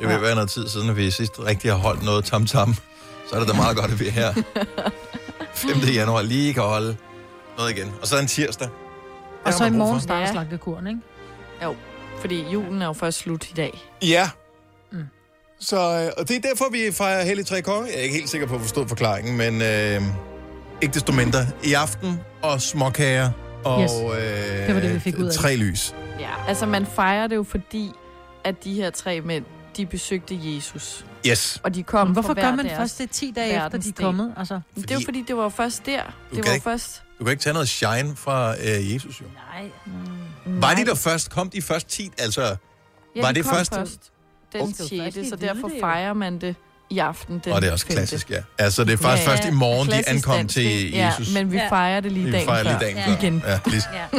Det vil være noget tid siden, at vi sidst rigtig har holdt noget tam-tam. Så er det da meget godt, at vi er her 5. januar lige kan holde noget igen. Og så er en tirsdag. Og så i morgen starter Ja. slagtekuren, ikke? Jo, fordi julen er jo først slut i dag. Ja. Mm. Så, øh, og det er derfor, vi fejrer Hellig Tre Konger. Jeg er ikke helt sikker på at forstå forklaringen, men øh, ikke desto mindre. I aften og småkager og Yes. øh, Det var det, vi fik ud af tre lys. Ja. Altså, man fejrer det jo fordi, at de her tre mænd, de besøgte Jesus. Yes. Og de kom Men hvorfor gør man først det 10 dage efter, de er kommet? Altså, Men Det er jo fordi, det var først der. Du Det kan var ikke- først... Du kan ikke tage noget shine fra øh, Jesus, jo. nej. Mm. Var de der først? Kom de først 10? Altså, Ja, var de det kom først? først den jo 6. først lige Så derfor fejrer man det i aften. Den og det er også klassisk, ja. Altså, det er faktisk ja, først i morgen, de ankom dansk, til? Jesus. Ja, men vi fejrer det lige Vi dagen fejrer før. lige dagen Ja. før. Igen. Ja, lige, Ja.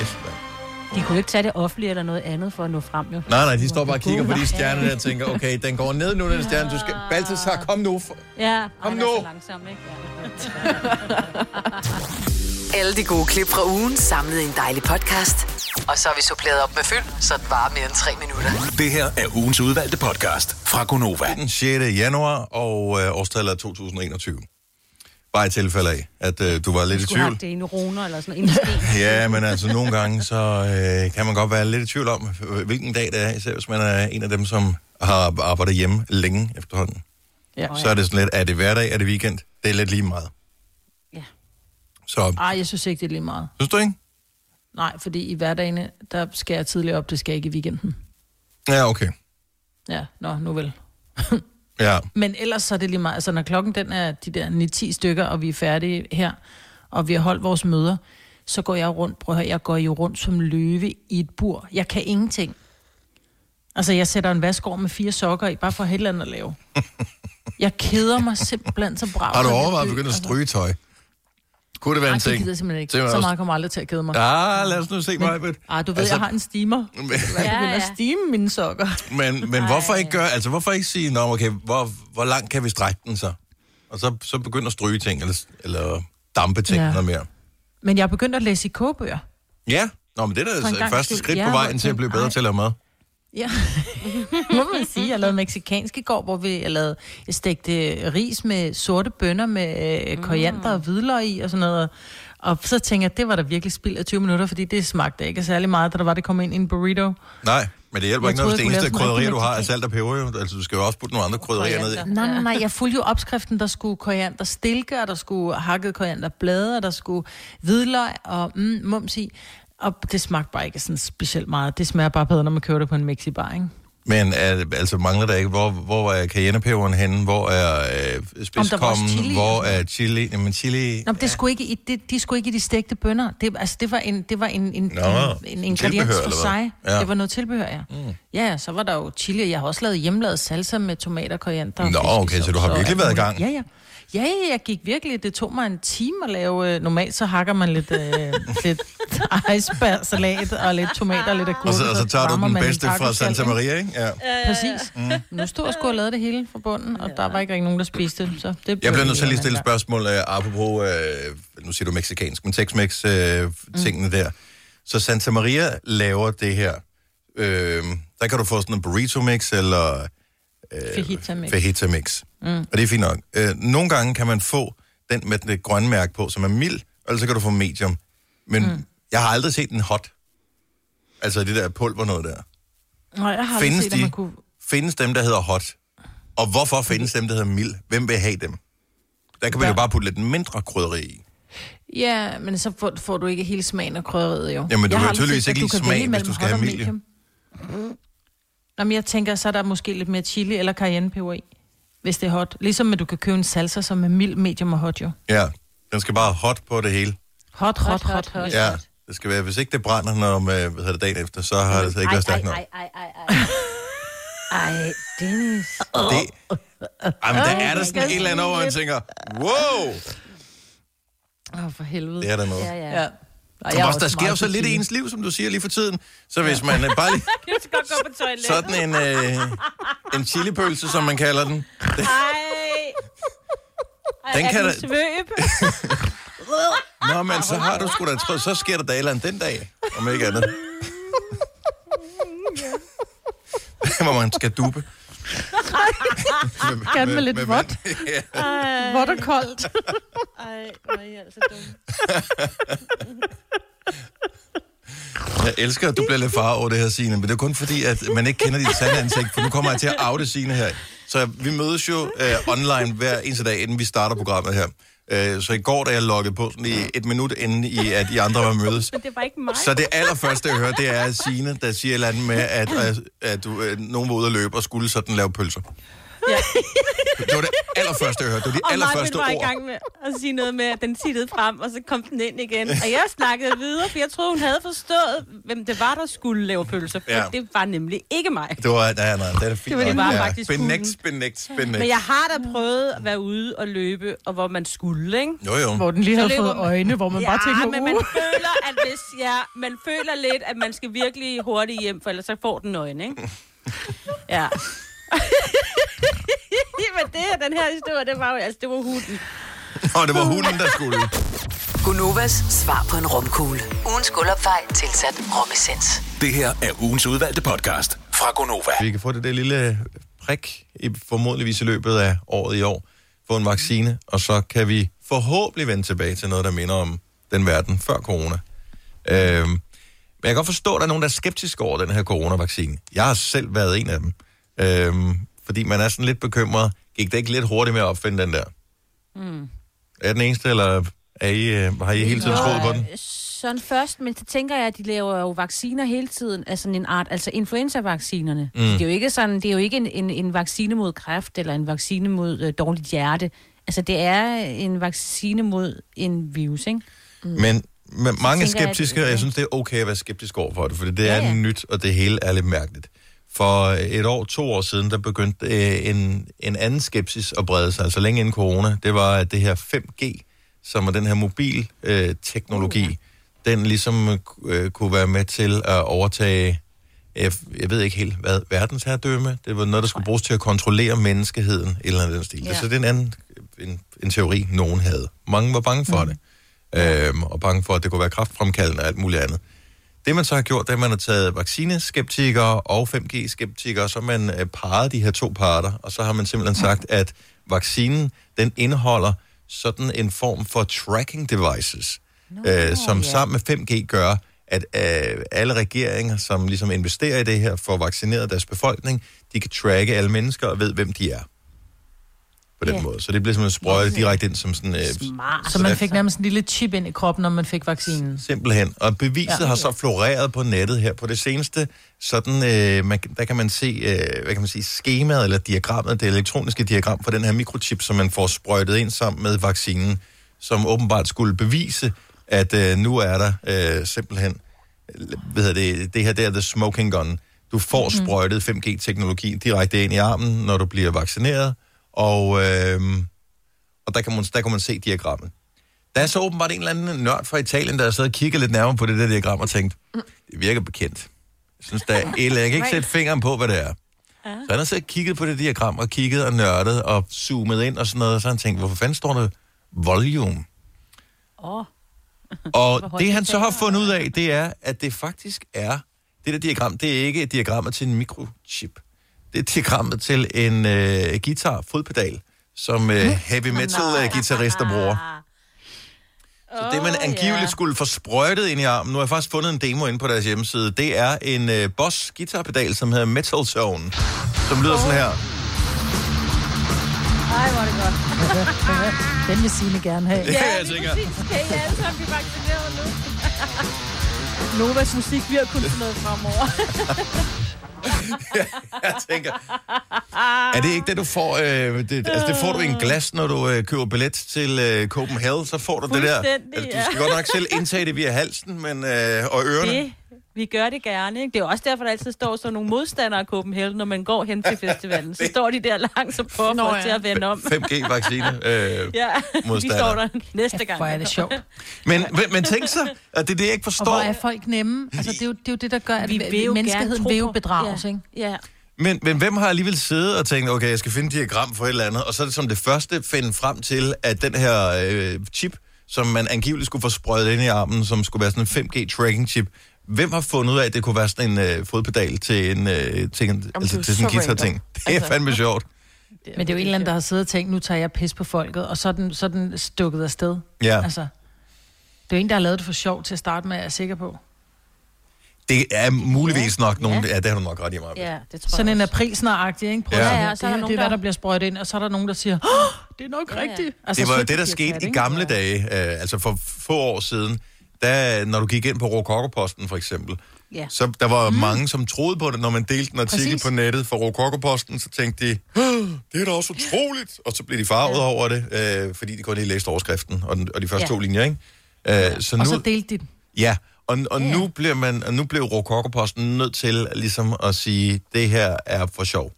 yes, ja. De kunne ikke tage det offentlige eller noget andet for at nå frem, jo. Nej, nej, de står bare og kigger på de stjerner der og tænker, okay, den går ned nu, den stjerne. Du skal... Balthasar, kom nu. Ja, Kom Ej, nu. Er så langsomt, ikke? Ja. Alle de gode klip fra ugen samlet i en dejlig podcast. Og så har vi suppleret op med fyld, så det varer mere end tre minutter. Det her er ugens udvalgte podcast fra Gonova. Den 6. januar, og øh, årstallet er 2021. Bare i tilfælde af, at øh, du var lidt i Skulle have tvivl. det i en runer eller sådan noget. Ja, men altså nogle gange, så øh, kan man godt være lidt i tvivl om, hvilken dag det er, især hvis man er en af dem, som har arbejdet hjemme længe efterhånden. Ja. Så er det sådan lidt, er det hverdag, er det weekend? Det er lidt lige meget. Ja. Så, Ej, jeg synes ikke, det er lige meget. synes du ikke? Nej, fordi i hverdagen, der skal jeg tidligere op, det skal jeg ikke i weekenden. Ja, okay. Ja, nå, nu vel. Ja. Men ellers så er det lige meget. Altså, når klokken den er de der 9-10 stykker, og vi er færdige her, og vi har holdt vores møder, så går jeg rundt, prøv at høre, jeg går jo rundt som løve i et bur. Jeg kan ingenting. Altså, jeg sætter en vaskår med fire sokker i, bare for et eller andet at lave. Jeg keder mig simpelthen så brav. Har du overvejet at begynde at stryge tøj? Kunne det være en Nej, det ting? gider jeg simpelthen ikke. Så også- meget kommer aldrig til at kede mig. Ah, lad os nu se mig. Men, Ah, du ved, Altså- altså... jeg har en steamer. Men- Jeg begynder at stime mine sokker. men, men hvorfor ikke gøre, altså hvorfor ikke sige, Nå, okay, hvor, hvor langt kan vi strække den så? Og så, så begynde at stryge ting, eller, eller dampe ting Ja. noget mere. Men jeg er begyndt at læse i kogebøger. Ja, Nå, men det er For en da gang første skyld. skridt Ja, på hvor vejen til at blive tænkte, bedre ej. til at lave mad. Ja, må man sige. Jeg lavede meksikansk i går, hvor vi jeg lavede, jeg stegte ris med sorte bønner med øh, koriander og hvidløg i og sådan noget. Og så tænkte jeg, det var da virkelig spild af 20 minutter, fordi det smagte ikke særlig meget, da der var, det kom ind i en burrito. Nej, men det hjælper Jeg ikke noget, hvis det eneste krydderier, du har, er salt og peber. Jo. Altså, du skal jo også putte nogle andre krydderier ned i. Nej, nej, nej, jeg fulgte jo opskriften, der skulle koriander stilke, og der skulle hakket koriander blade, og der skulle hvidløg og mm, mums i. Og det smagte bare ikke sådan specielt meget. Det smager bare bedre, når man kører det på en mexibar, ikke? Men er, altså mangler der ikke, hvor, hvor er cayennepeberen henne? Hvor er øh, spidskommen? Hvor er chili? Jamen chili... Nå, men det skulle ikke i, det, de skulle ikke i de stegte bønner. Det, altså, det var en, det var en, en, Nå, en, en ingrediens for sig. Ja. Ja. Det var noget tilbehør, ja. Mm. Ja, så var der jo chili. Jeg har også lavet hjemmelavet salsa med tomater, koriander og Nå, okay, så du har virkelig været i gang. Ja, ja. Ja, ja, jeg gik virkelig. Det tog mig en time at lave. øh, Normalt så hakker man lidt, øh, lidt icebergsalat og lidt tomater og lidt agurk. Og så, og så tager du den bedste fra. Santa Maria, ikke? Ja. Præcis. Mm. Nu stod jeg sgu og lavede det hele fra bunden, og der var ikke rigtig nogen, der spiste det. Så det Jeg bliver nødt til at lige stille spørgsmål, uh, apropos, uh, nu siger du meksikansk, men Tex-Mex uh, tingene der. Så Santa Maria laver det her. Uh, der kan du få sådan en burrito mix eller gang. Fajita mix. fajita mix. Mm. Og det er fint nok. Uh, nogle gange kan man få den med det grønne mærke på, som er mild, eller så kan du få medium. Men mm. jeg har aldrig set en hot. Altså det der pulver noget der. Nej, jeg har Findes set, de? man kunne... Findes dem, der hedder hot? Og hvorfor findes dem, der hedder mild? Hvem vil have dem? Der kan man jo Der- bare putte lidt mindre krydderi i. Ja, men så får, får du ikke hele smagen af krydderiet, jo. Jamen, du Jeg har tydeligvis ikke lide smag, hvis du skal have medium. medium. Nå, men jeg tænker, så er der måske lidt mere chili eller cayennepeber i, hvis det er hot. Ligesom at du kan købe en salsa, som er mild, medium og hot, jo. Ja, den skal bare hot på det hele. Hot, hot, hot, hot. Ja, det skal være, hvis ikke det brænder, når med, hvad hedder det, dagen efter, så har det ikke været stærkt nok. Ej, ej, ej, ej. Ej, Dennis. Det, jamen, der er der sådan et eller andet over, og tænker, wow, Åh, oh, for helvede. det er der noget. Ja, ja. ja. Også, der sker jo så lidt i ens liv, som du siger lige for tiden. Så hvis man øh, bare lige Jeg skal godt gå på toilettet. sådan en, øh, en chilipølse, som man kalder den. Den Ej, kan da- den svøb? Nå, men så har du sgu da så sker der da et eller andet den dag, om ikke andet. Hvor man skal dupe. Gerne med lidt vådt. Vådt og koldt. Ej, hvor er I altså dumme. Jeg elsker, at du bliver lidt far over det her, Signe, men det er kun fordi, at man ikke kender dit sande ansigt, for nu kommer jeg til at oute Signe her. Så vi mødes jo øh, online hver eneste dag, inden vi starter programmet her. Øh, så i går, da jeg loggede på, sådan i et minut inden i, at I andre var mødes, Men det var ikke mig. så det allerførste, jeg hører, det er Signe, der siger et eller andet med, at, at, at du, øh, nogen var ude at løbe og skulle sådan lave pølser. Ja. Det var det allerførste, jeg hørte. Det var de Og allerførste var i ord. gang med at sige noget med, at den tittede frem, og så kom den ind igen. Og jeg snakkede videre, for jeg troede, hun havde forstået, hvem det var, der skulle lave pølser. For Ja. det var nemlig ikke mig. Det var, nej, nej, det er fint. Det var det nok. bare faktisk Benægt, benægt, benægt. Men jeg har da prøvet at være ude og løbe, og hvor man skulle, ikke? Jo, jo. Hvor den lige havde fået øjne, hvor man bare tænker, Ja, men man uh. føler, at hvis ja, man føler lidt, at man skal virkelig hurtigt hjem, for ellers så får den øjne, ikke? Ja. men det her, den her historie, det var jo, altså, det var hunden. Og det var hunden, der skulle. Gunovas svar på en romkugle. Ugens guldopfej tilsat romessens. Det her er ugens udvalgte podcast fra Gonova. Vi kan få det der lille prik, i, formodentligvis i løbet af året i år, få en vaccine, og så kan vi forhåbentlig vende tilbage til noget, der minder om den verden før corona. Øhm, men jeg kan godt forstå, at der er nogen, der er skeptiske over den her coronavaccine. Jeg har selv været en af dem. Øhm, fordi man er sådan lidt bekymret. Gik det ikke lidt hurtigt med at opfinde den der? Mm. Er den eneste, eller Er I, øh, har I hele tiden troet på den? Sådan først, men så tænker jeg, at de laver jo vacciner hele tiden, altså en art, altså influenza-vaccinerne. Mm. Det er jo ikke sådan, det er jo ikke en, en, en vaccine mod kræft, eller en vaccine mod øh, dårligt hjerte. Altså, det er en vaccine mod en virus, ikke? Mm. Men, men mange er tænker jeg, at- skeptiske, og jeg synes, det er okay at være skeptisk over for det, for det er ja. nyt, og det hele er lidt mærkeligt. For et år, to år siden, der begyndte øh, en, en anden skepsis at brede sig, altså længe inden corona, det var, at det her 5G, som er den her mobilteknologi, øh, den ligesom øh, kunne være med til at overtage, jeg, jeg ved ikke helt hvad, verdensherredømme. Det var noget, der skulle bruges til at kontrollere menneskeheden, et eller andet den stil. Ja. Så det er en anden en, en teori, nogen havde. Mange var bange for mm. det øhm, og bange for, at det kunne være kraftfremkaldende og alt muligt andet. Det man så har gjort, det er, at man har taget vaccineskeptikere og 5G-skeptikere, så man øh, parret de her to parter, og så har man simpelthen sagt, at vaccinen, den indeholder sådan en form for tracking devices, øh, som ja. sammen med 5G gør, at øh, alle regeringer, som ligesom investerer i det her for at vaccinere deres befolkning, de kan tracke alle mennesker og ved, hvem de er. På den Ja. måde. Så det bliver simpelthen sprøjtet direkte ind som sådan... Øh, Så man fik nærmest en lille chip ind i kroppen, når man fik vaccinen. Simpelthen. Og beviset Ja. har så floreret på nettet her på det seneste. Sådan, øh, man, der kan man se, øh, hvad kan man sige, skemaet eller diagrammet, det elektroniske diagram for den her mikrochip, som man får sprøjtet ind sammen med vaccinen, som åbenbart skulle bevise, at øh, nu er der øh, simpelthen, hvad hedder det, det her der er the smoking gun. Du får Mhm. sprøjtet 5G-teknologi direkte ind i armen, når du bliver vaccineret, og, øh, og der, kan man, der kan man se diagrammet. Der er så åbenbart en eller anden nørd fra Italien, der har siddet og kigget lidt nærmere på det der diagram og tænkt, det virker bekendt. Jeg synes, der er et. Jeg kan ikke sætte fingeren på, hvad det er. Så han har så kigget på det diagram og kigget og nørdet og zoomet ind og sådan noget, og så har han tænkt, hvorfor fanden står der volume? Åh. Og det han så har fundet ud af, det er, at det faktisk er, det der diagram, det er ikke et diagrammet til en mikrochip. Det er diagrammet til en øh, guitar, fodpedal, som øh, heavy metal øh, guitarister bruger. Så det, man angiveligt skulle få sprøjtet ind i armen, nu har jeg faktisk fundet en demo inde på deres hjemmeside, det er en øh, Boss guitarpedal, som hedder Metal Zone, som lyder sådan her. Ej, hvor er det godt. Den vil Signe gerne have. Ja, jeg tænker. Præcis. Kan I alle sammen blive vaccineret nu? Novas musik bliver kun sådan noget fremover. jeg tænker, er det ikke det, du får? Øh, det, altså, det får du i en glas, når du øh, køber billet til øh, Copenhagen, så får du det der. Altså, du ja. skal godt nok selv indtage det via halsen men, øh, og ørerne. Det, vi gør det gerne. Ikke? Det er også derfor, der altid står sådan nogle modstandere af Copenhagen, når man går hen til festivalen. Så står de der langt og prøver Nå, ja. til at vende om. 5G-vaccine. Øh, Ja, de modstandere. står der næste gang. Hvor er det sjovt. men, men, men tænk så, at det er det, jeg ikke Og forstår. hvor er folk nemme? Altså, det er jo det, er jo det der gør, at Vi vil jo menneskeheden vil jo bedrages, Ja. ikke? Ja. Men, men hvem har alligevel siddet og tænkt, okay, jeg skal finde et diagram for et eller andet, og så er det som det første finde frem til, at den her øh, chip, som man angiveligt skulle få sprøjet ind i armen, som skulle være sådan en 5G-tracking-chip, hvem har fundet ud af, at det kunne være sådan en øh, fodpedal til en, øh, til en, altså, det er til sådan en så guitar-ting? Det er Altså. fandme sjovt. Men det er jo en eller anden, der har siddet og tænkt, nu tager jeg pis på folket, og så er den, så er den stukket afsted. Ja. Altså, det er jo en, der har lavet det for sjov til at starte med, er jeg sikker på. Det er muligvis nok nogen... Ja, det har du nok ret i, mig. Ja, det tror Sådan jeg en aprilsnar-agtig, ikke? Prøv Ja. ja, Ja, ja, ja, det, så er der her, det nogen, er, hvad der- der bliver sprøjtet ind, og så er der nogen, der siger, det er nok Ja, ja. rigtigt. Altså, det var jo det, der skete i gamle dage, øh, altså for få år siden, da, når du gik ind på Rokokoposten for eksempel, Ja. så der var mm. mange, som troede på det, når man delte en artikel Præcis. på nettet for Rokokoposten, så tænkte de, "Åh, det er da også utroligt, og så blev de farvet ja. over det, øh, fordi de kun lige læste overskriften og, den, og de første Ja. to linjer, ikke? Øh, så nu, Og så delte de den. Ja, og, og ja. nu, bliver man, og nu blev Rokokoposten nødt til ligesom at sige, det her er for sjov.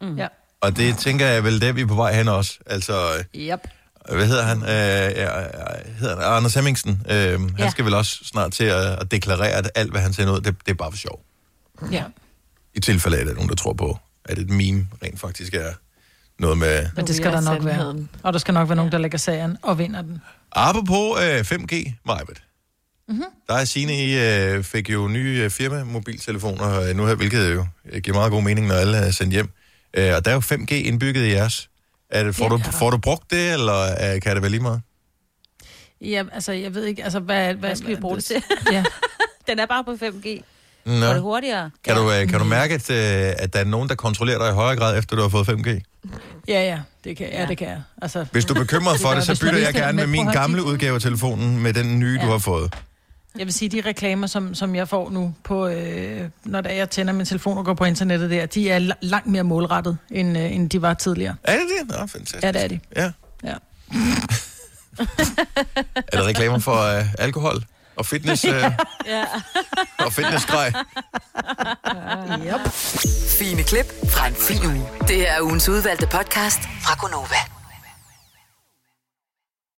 Mm. Ja. Og det tænker jeg vel, det vi er på vej hen også. Altså, øh, Yep. Hvad hedder han? Øh, ja, hedder han? Anders Hemmingsen. Øh. Han Ja. skal vel også snart til at, at deklarere, at alt, hvad han sender ud, det, det er bare for sjov. Ja. I tilfælde af, at der er nogen, der tror på, at et meme rent faktisk er noget med... Men det skal er der nok være. Og der skal nok være nogen, der lægger sagen og vinder den. Apropos øh, 5G, Majbet. Mhm. Mm-hmm. Der er Signe, I øh, fik jo nye øh, firma-mobiltelefoner øh, nu her, hvilket jo øh, giver meget god mening, når alle er sendt hjem. Øh, og der er jo 5G indbygget i jeres. Er det, får, Ja. du, får du brugt det, eller øh, kan det være lige meget? Ja, altså, jeg ved ikke, altså, hvad... Hvad skal vi bruge det til? Ja. Den er bare på 5G. Nå. Går det hurtigere? Kan, du, øh, kan du mærke, at, øh, at der er nogen, der kontrollerer dig i højere grad, efter du har fået 5G? Ja, ja, det kan, ja, det kan jeg. Altså, Hvis du er bekymret for det, så bytter jeg gerne med min gamle udgave af telefonen med den nye, du Ja. har fået. Jeg vil sige, de reklamer, som, som jeg får nu, på, øh, når der jeg tænder min telefon og går på internettet der, de er la- langt mere målrettet, end, øh, end de var tidligere. Er det det? Nå, fantastisk. Ja, det er de. Ja. Ja. Er det reklamer for uh, alkohol og fitness, uh, Ja. og fitnessgrej? Fine klip fra en fin uge. Det her er ugens udvalgte podcast fra Gonova.